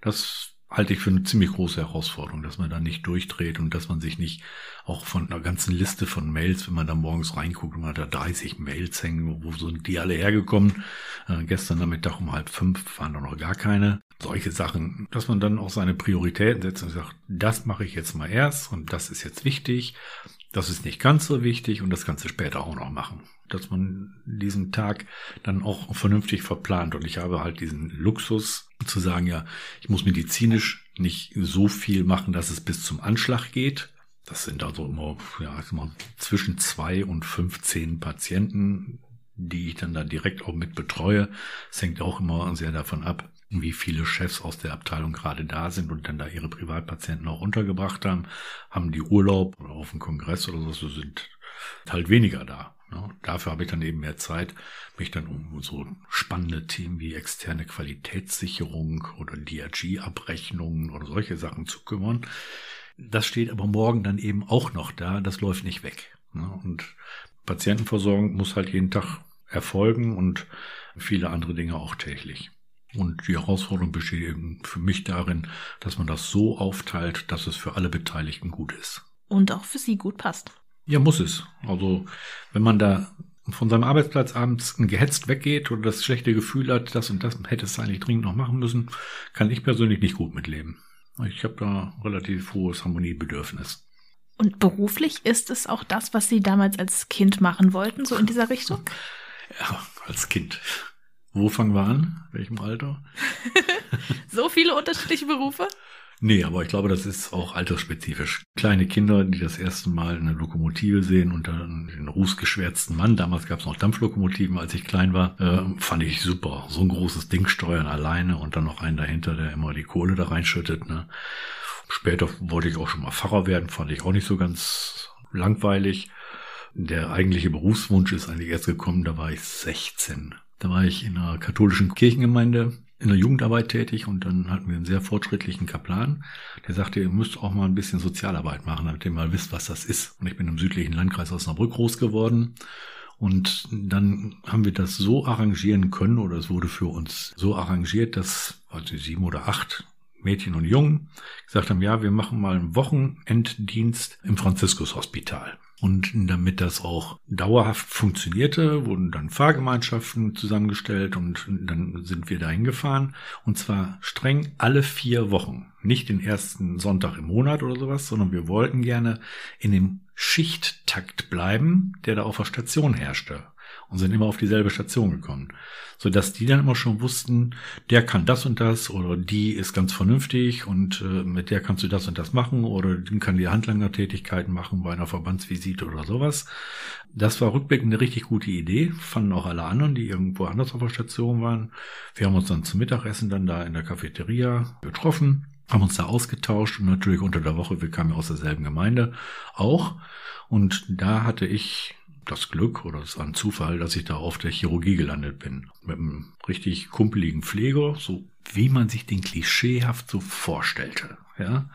Speaker 2: Das halte ich für eine ziemlich große Herausforderung, dass man da nicht durchdreht und dass man sich nicht auch von einer ganzen Liste von Mails, wenn man da morgens reinguckt und man hat da 30 Mails hängen, wo sind die alle hergekommen? Äh, gestern Nachmittag um halb fünf waren da noch gar keine. Solche Sachen, dass man dann auch seine Prioritäten setzt und sagt, das mache ich jetzt mal erst und das ist jetzt wichtig. Das ist nicht ganz so wichtig und das kannst du später auch noch machen. Dass man diesen Tag dann auch vernünftig verplant. Und ich habe halt diesen Luxus zu sagen, ja, ich muss medizinisch nicht so viel machen, dass es bis zum Anschlag geht. Das sind also immer, ja, immer zwischen zwei und 15 Patienten, die ich dann da direkt auch mit betreue. Es hängt auch immer sehr davon ab, wie viele Chefs aus der Abteilung gerade da sind und dann da ihre Privatpatienten auch untergebracht haben, haben die Urlaub oder auf dem Kongress oder so, sind halt weniger da. Ne? Dafür habe ich dann eben mehr Zeit, mich dann um so spannende Themen wie externe Qualitätssicherung oder DRG-Abrechnungen oder solche Sachen zu kümmern. Das steht aber morgen dann eben auch noch da, das läuft nicht weg. Ne? Und Patientenversorgung muss halt jeden Tag erfolgen und viele andere Dinge auch täglich. Und die Herausforderung besteht eben für mich darin, dass man das so aufteilt, dass es für alle Beteiligten gut ist.
Speaker 3: Und auch für Sie gut passt.
Speaker 2: Ja, muss es. Also, wenn man da von seinem Arbeitsplatz abends gehetzt weggeht oder das schlechte Gefühl hat, das und das hätte es eigentlich dringend noch machen müssen, kann ich persönlich nicht gut mitleben. Ich habe da relativ hohes Harmoniebedürfnis.
Speaker 3: Und beruflich ist es auch das, was Sie damals als Kind machen wollten, so in dieser Richtung?
Speaker 2: Ja, als Kind. Wo fangen wir an? Welchem Alter?
Speaker 3: so viele unterschiedliche Berufe?
Speaker 2: Nee, aber ich glaube, das ist auch altersspezifisch. Kleine Kinder, die das erste Mal eine Lokomotive sehen und dann den rußgeschwärzten Mann, damals gab es noch Dampflokomotiven, als ich klein war, äh, fand ich super. So ein großes Ding steuern alleine und dann noch einen dahinter, der immer die Kohle da reinschüttet. Ne? Später wollte ich auch schon mal Pfarrer werden, fand ich auch nicht so ganz langweilig. Der eigentliche Berufswunsch ist eigentlich erst gekommen, da war ich 16. Da war ich in einer katholischen Kirchengemeinde in der Jugendarbeit tätig und dann hatten wir einen sehr fortschrittlichen Kaplan, der sagte, ihr müsst auch mal ein bisschen Sozialarbeit machen, damit ihr mal wisst, was das ist. Und ich bin im südlichen Landkreis Osnabrück groß geworden. Und dann haben wir das so arrangieren können, oder es wurde für uns so arrangiert, dass also sieben oder acht Mädchen und Jungen gesagt haben, ja, wir machen mal einen Wochenenddienst im Franziskushospital. Und damit das auch dauerhaft funktionierte, wurden dann Fahrgemeinschaften zusammengestellt und dann sind wir dahin gefahren. Und zwar streng alle vier Wochen. Nicht den ersten Sonntag im Monat oder sowas, sondern wir wollten gerne in dem Schichttakt bleiben, der da auf der Station herrschte und sind immer auf dieselbe Station gekommen. Sodass die dann immer schon wussten, der kann das und das oder die ist ganz vernünftig und äh, mit der kannst du das und das machen oder die kann die Handlangertätigkeiten machen bei einer Verbandsvisite oder sowas. Das war rückblickend eine richtig gute Idee, fanden auch alle anderen, die irgendwo anders auf der Station waren. Wir haben uns dann zum Mittagessen dann da in der Cafeteria getroffen, haben uns da ausgetauscht und natürlich unter der Woche, wir kamen ja aus derselben Gemeinde auch. Und da hatte ich das Glück oder es war ein Zufall, dass ich da auf der Chirurgie gelandet bin. Mit einem richtig kumpeligen Pfleger, so wie man sich den klischeehaft so vorstellte. Ja,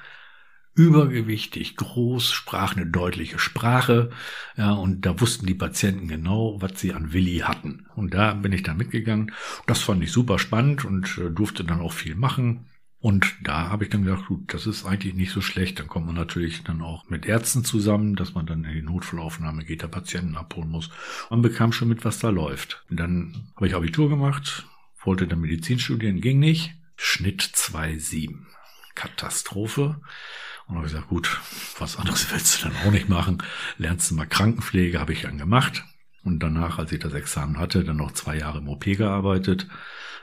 Speaker 2: übergewichtig, groß, sprach eine deutliche Sprache, ja, und da wussten die Patienten genau, was sie an Willi hatten. Und da bin ich dann mitgegangen. Das fand ich super spannend und äh, durfte dann auch viel machen. Und da habe ich dann gedacht, gut, das ist eigentlich nicht so schlecht. Dann kommt man natürlich dann auch mit Ärzten zusammen, dass man dann in die Notfallaufnahme geht, der Patienten abholen muss. Man bekam schon mit, was da läuft. Und dann habe ich Abitur gemacht, wollte dann Medizin studieren, ging nicht. Schnitt 2,7. Katastrophe. Und habe ich gesagt, gut, was anderes willst du dann auch nicht machen. Lernst du mal Krankenpflege, habe ich dann gemacht. Und danach, als ich das Examen hatte, dann noch zwei Jahre im OP gearbeitet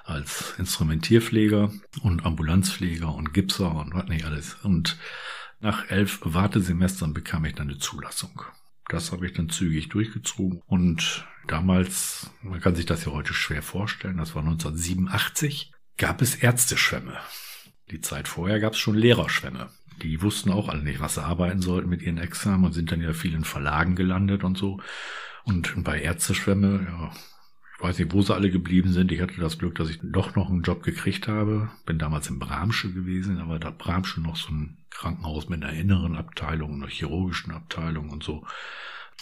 Speaker 2: als Instrumentierpfleger und Ambulanzpfleger und Gipser und was nicht alles. Und nach elf Wartesemestern bekam ich dann eine Zulassung. Das habe ich dann zügig durchgezogen. Und damals, man kann sich das ja heute schwer vorstellen, das war 1987, gab es Ärzteschwämme. Die Zeit vorher gab es schon Lehrerschwämme. Die wussten auch alle nicht, was sie arbeiten sollten mit ihren Examen und sind dann ja vielen Verlagen gelandet und so. Und bei Ärzteschwämme, ja, ich weiß nicht, wo sie alle geblieben sind. Ich hatte das Glück, dass ich doch noch einen Job gekriegt habe. Bin damals in Bramsche gewesen, aber da Bramsche noch so ein Krankenhaus mit einer inneren Abteilung, einer chirurgischen Abteilung und so.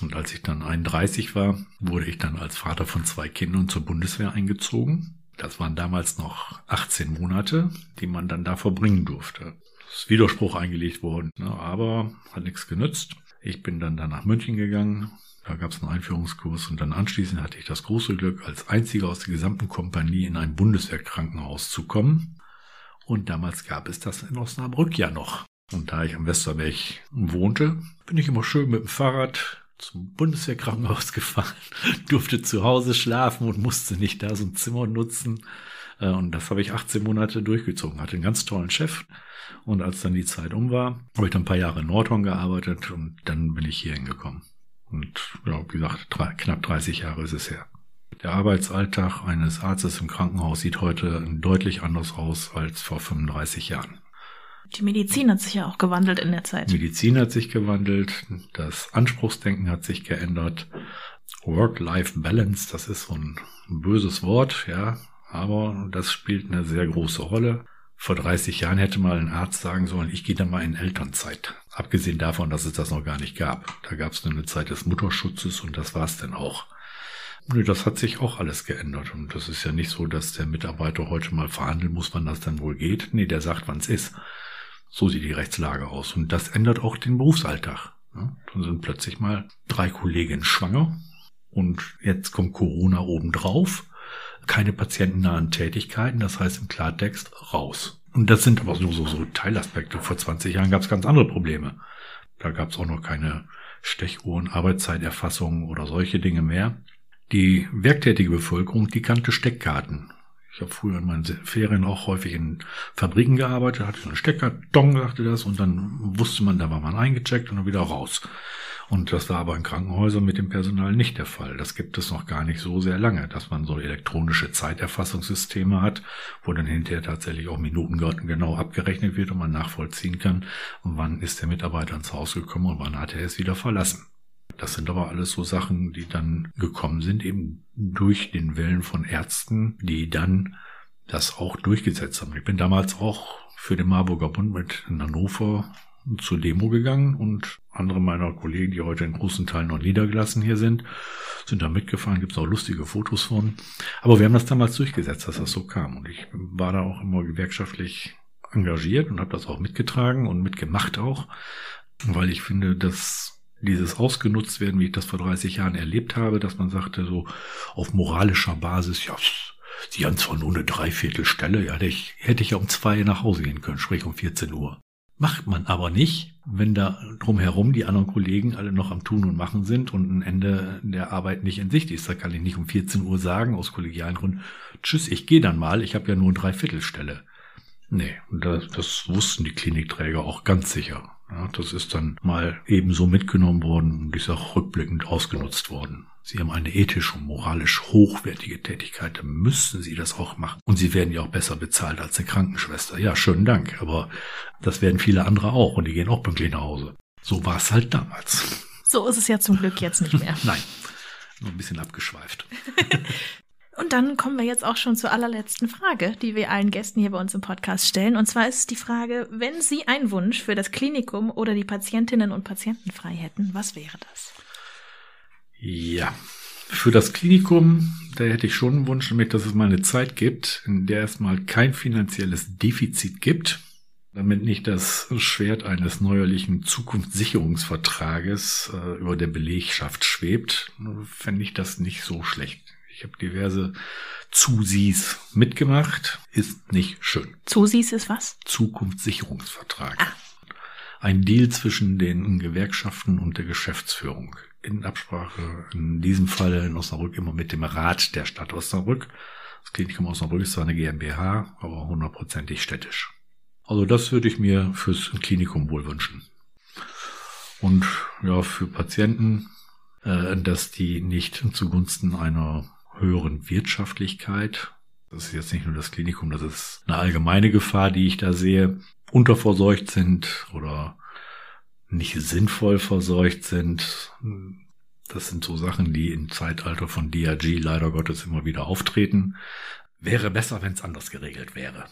Speaker 2: Und als ich dann 31 war, wurde ich dann als Vater von zwei Kindern zur Bundeswehr eingezogen. Das waren damals noch 18 Monate, die man dann da verbringen durfte. Das ist Widerspruch eingelegt worden, ne, aber hat nichts genützt. Ich bin dann da nach München gegangen, da gab es einen Einführungskurs und dann anschließend hatte ich das große Glück, als einziger aus der gesamten Kompanie in ein Bundeswehrkrankenhaus zu kommen. Und damals gab es das in Osnabrück ja noch. Und da ich am Westerberg wohnte, bin ich immer schön mit dem Fahrrad zum Bundeswehrkrankenhaus gefahren, durfte zu Hause schlafen und musste nicht da so ein Zimmer nutzen. Äh, und das habe ich 18 Monate durchgezogen, hatte einen ganz tollen Chef. Und als dann die Zeit um war, habe ich dann ein paar Jahre in Nordhorn gearbeitet und dann bin ich hier hingekommen. Und ja, wie gesagt, drei, knapp 30 Jahre ist es her. Der Arbeitsalltag eines Arztes im Krankenhaus sieht heute deutlich anders aus als vor 35 Jahren.
Speaker 3: Die Medizin hat sich ja auch gewandelt in der Zeit.
Speaker 2: Medizin hat sich gewandelt, das Anspruchsdenken hat sich geändert. Work-Life-Balance, das ist so ein böses Wort, ja, aber das spielt eine sehr große Rolle. Vor 30 Jahren hätte mal ein Arzt sagen sollen, ich gehe da mal in Elternzeit. Abgesehen davon, dass es das noch gar nicht gab. Da gab es nur eine Zeit des Mutterschutzes und das war es dann auch. Nö, das hat sich auch alles geändert. Und das ist ja nicht so, dass der Mitarbeiter heute mal verhandeln muss, wann das dann wohl geht. Nee, der sagt, wann es ist. So sieht die Rechtslage aus. Und das ändert auch den Berufsalltag. Ja, dann sind plötzlich mal drei Kolleginnen schwanger. Und jetzt kommt Corona obendrauf. Keine patientennahen Tätigkeiten. Das heißt im Klartext raus. Und das sind aber nur so, so Teilaspekte. Vor 20 Jahren gab es ganz andere Probleme. Da gab es auch noch keine Stechuhren, Arbeitszeiterfassungen oder solche Dinge mehr. Die werktätige Bevölkerung, die kannte Steckkarten. Ich habe früher in meinen Ferien auch häufig in Fabriken gearbeitet, hatte so einen Steckkarton, sagte das, und dann wusste man, da war man eingecheckt und dann wieder raus. Und das war aber in Krankenhäusern mit dem Personal nicht der Fall. Das gibt es noch gar nicht so sehr lange, dass man so elektronische Zeiterfassungssysteme hat, wo dann hinterher tatsächlich auch Minuten genau abgerechnet wird und man nachvollziehen kann, wann ist der Mitarbeiter ins Haus gekommen und wann hat er es wieder verlassen. Das sind aber alles so Sachen, die dann gekommen sind, eben durch den Willen von Ärzten, die dann das auch durchgesetzt haben. Ich bin damals auch für den Marburger Bund mit in Hannover zur Demo gegangen und andere meiner Kollegen, die heute in großen Teilen noch niedergelassen hier sind, sind da mitgefahren, gibt es auch lustige Fotos von. Aber wir haben das damals durchgesetzt, dass das so kam. Und ich war da auch immer gewerkschaftlich engagiert und habe das auch mitgetragen und mitgemacht auch, weil ich finde, dass dieses ausgenutzt werden, wie ich das vor 30 Jahren erlebt habe, dass man sagte, so auf moralischer Basis, ja, Sie haben zwar nur eine Dreiviertelstelle, ja, ich, hätte ich ja um zwei nach Hause gehen können, sprich um 14 Uhr. Macht man aber nicht, wenn da drumherum die anderen Kollegen alle noch am Tun und Machen sind und ein Ende der Arbeit nicht in Sicht ist. Da kann ich nicht um 14 Uhr sagen, aus kollegialen Gründen, tschüss, ich gehe dann mal, ich habe ja nur eine Dreiviertelstelle. Nee, das, das wussten die Klinikträger auch ganz sicher. Ja, das ist dann mal ebenso mitgenommen worden und ist auch rückblickend ausgenutzt worden. Sie haben eine ethisch und moralisch hochwertige Tätigkeit, dann müssen Sie das auch machen. Und Sie werden ja auch besser bezahlt als eine Krankenschwester. Ja, schönen Dank, aber das werden viele andere auch und die gehen auch pünktlich nach Hause. So war es halt damals.
Speaker 3: So ist es ja zum Glück jetzt nicht mehr.
Speaker 2: Nein, nur ein bisschen abgeschweift.
Speaker 3: Und dann kommen wir jetzt auch schon zur allerletzten Frage, die wir allen Gästen hier bei uns im Podcast stellen. Und zwar ist die Frage, wenn Sie einen Wunsch für das Klinikum oder die Patientinnen und Patienten frei hätten, was wäre das?
Speaker 2: Ja, für das Klinikum, da hätte ich schon einen Wunsch, nämlich, dass es mal eine Zeit gibt, in der es mal kein finanzielles Defizit gibt, damit nicht das Schwert eines neuerlichen Zukunftssicherungsvertrages äh, über der Belegschaft schwebt, fände ich das nicht so schlecht. Ich habe diverse Zusis mitgemacht. Ist nicht schön.
Speaker 3: Zusis ist was?
Speaker 2: Zukunftssicherungsvertrag. Ah. Ein Deal zwischen den Gewerkschaften und der Geschäftsführung. In Absprache, in diesem Fall in Osnabrück immer mit dem Rat der Stadt Osnabrück. Das Klinikum Osnabrück ist zwar eine GmbH, aber hundertprozentig städtisch. Also das würde ich mir fürs Klinikum wohl wünschen. Und ja, für Patienten, äh, dass die nicht zugunsten einer höheren Wirtschaftlichkeit. Das ist jetzt nicht nur das Klinikum, das ist eine allgemeine Gefahr, die ich da sehe, unterversorgt sind oder nicht sinnvoll verseucht sind. Das sind so Sachen, die im Zeitalter von DRG leider Gottes immer wieder auftreten. Wäre besser, wenn es anders geregelt wäre.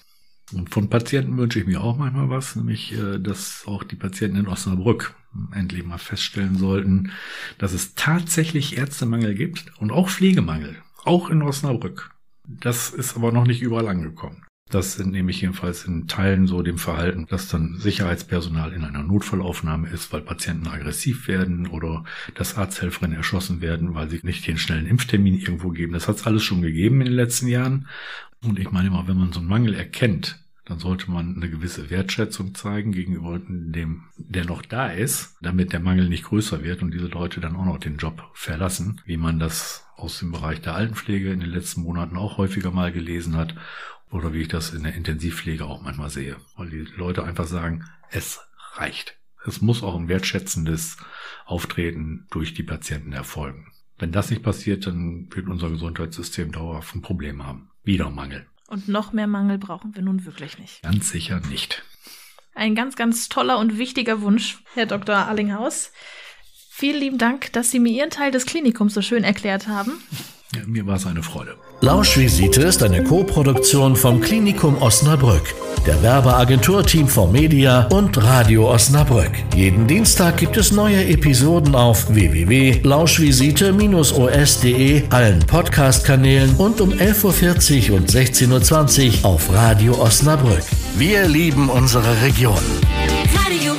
Speaker 2: Und von Patienten wünsche ich mir auch manchmal was, nämlich, äh, dass auch die Patienten in Osnabrück endlich mal feststellen sollten, dass es tatsächlich Ärztemangel gibt und auch Pflegemangel. Auch in Osnabrück. Das ist aber noch nicht überall angekommen. Das sind nämlich jedenfalls in Teilen so dem Verhalten, dass dann Sicherheitspersonal in einer Notfallaufnahme ist, weil Patienten aggressiv werden oder dass Arzthelferinnen erschossen werden, weil sie nicht den schnellen Impftermin irgendwo geben. Das hat es alles schon gegeben in den letzten Jahren. Und ich meine immer, wenn man so einen Mangel erkennt, dann sollte man eine gewisse Wertschätzung zeigen gegenüber dem, der noch da ist, damit der Mangel nicht größer wird und diese Leute dann auch noch den Job verlassen, wie man das aus dem Bereich der Altenpflege in den letzten Monaten auch häufiger mal gelesen hat oder wie ich das in der Intensivpflege auch manchmal sehe, weil die Leute einfach sagen, es reicht. Es muss auch ein wertschätzendes Auftreten durch die Patienten erfolgen. Wenn das nicht passiert, dann wird unser Gesundheitssystem dauerhaft ein Problem haben. Wieder Mangel.
Speaker 3: Und noch mehr Mangel brauchen wir nun wirklich nicht.
Speaker 2: Ganz sicher nicht.
Speaker 3: Ein ganz, ganz toller und wichtiger Wunsch, Herr Dr. Allinghaus. Vielen lieben Dank, dass Sie mir Ihren Teil des Klinikums so schön erklärt haben.
Speaker 2: Ja, mir war es eine Freude.
Speaker 1: Lauschvisite ist eine Co-Produktion vom Klinikum Osnabrück, der Werbeagentur Team 4 Media und Radio Osnabrück. Jeden Dienstag gibt es neue Episoden auf www.lauschvisite-os.de, allen Podcast-Kanälen und um 11.40 Uhr und 16.20 Uhr auf Radio Osnabrück. Wir lieben unsere Region.
Speaker 4: Radio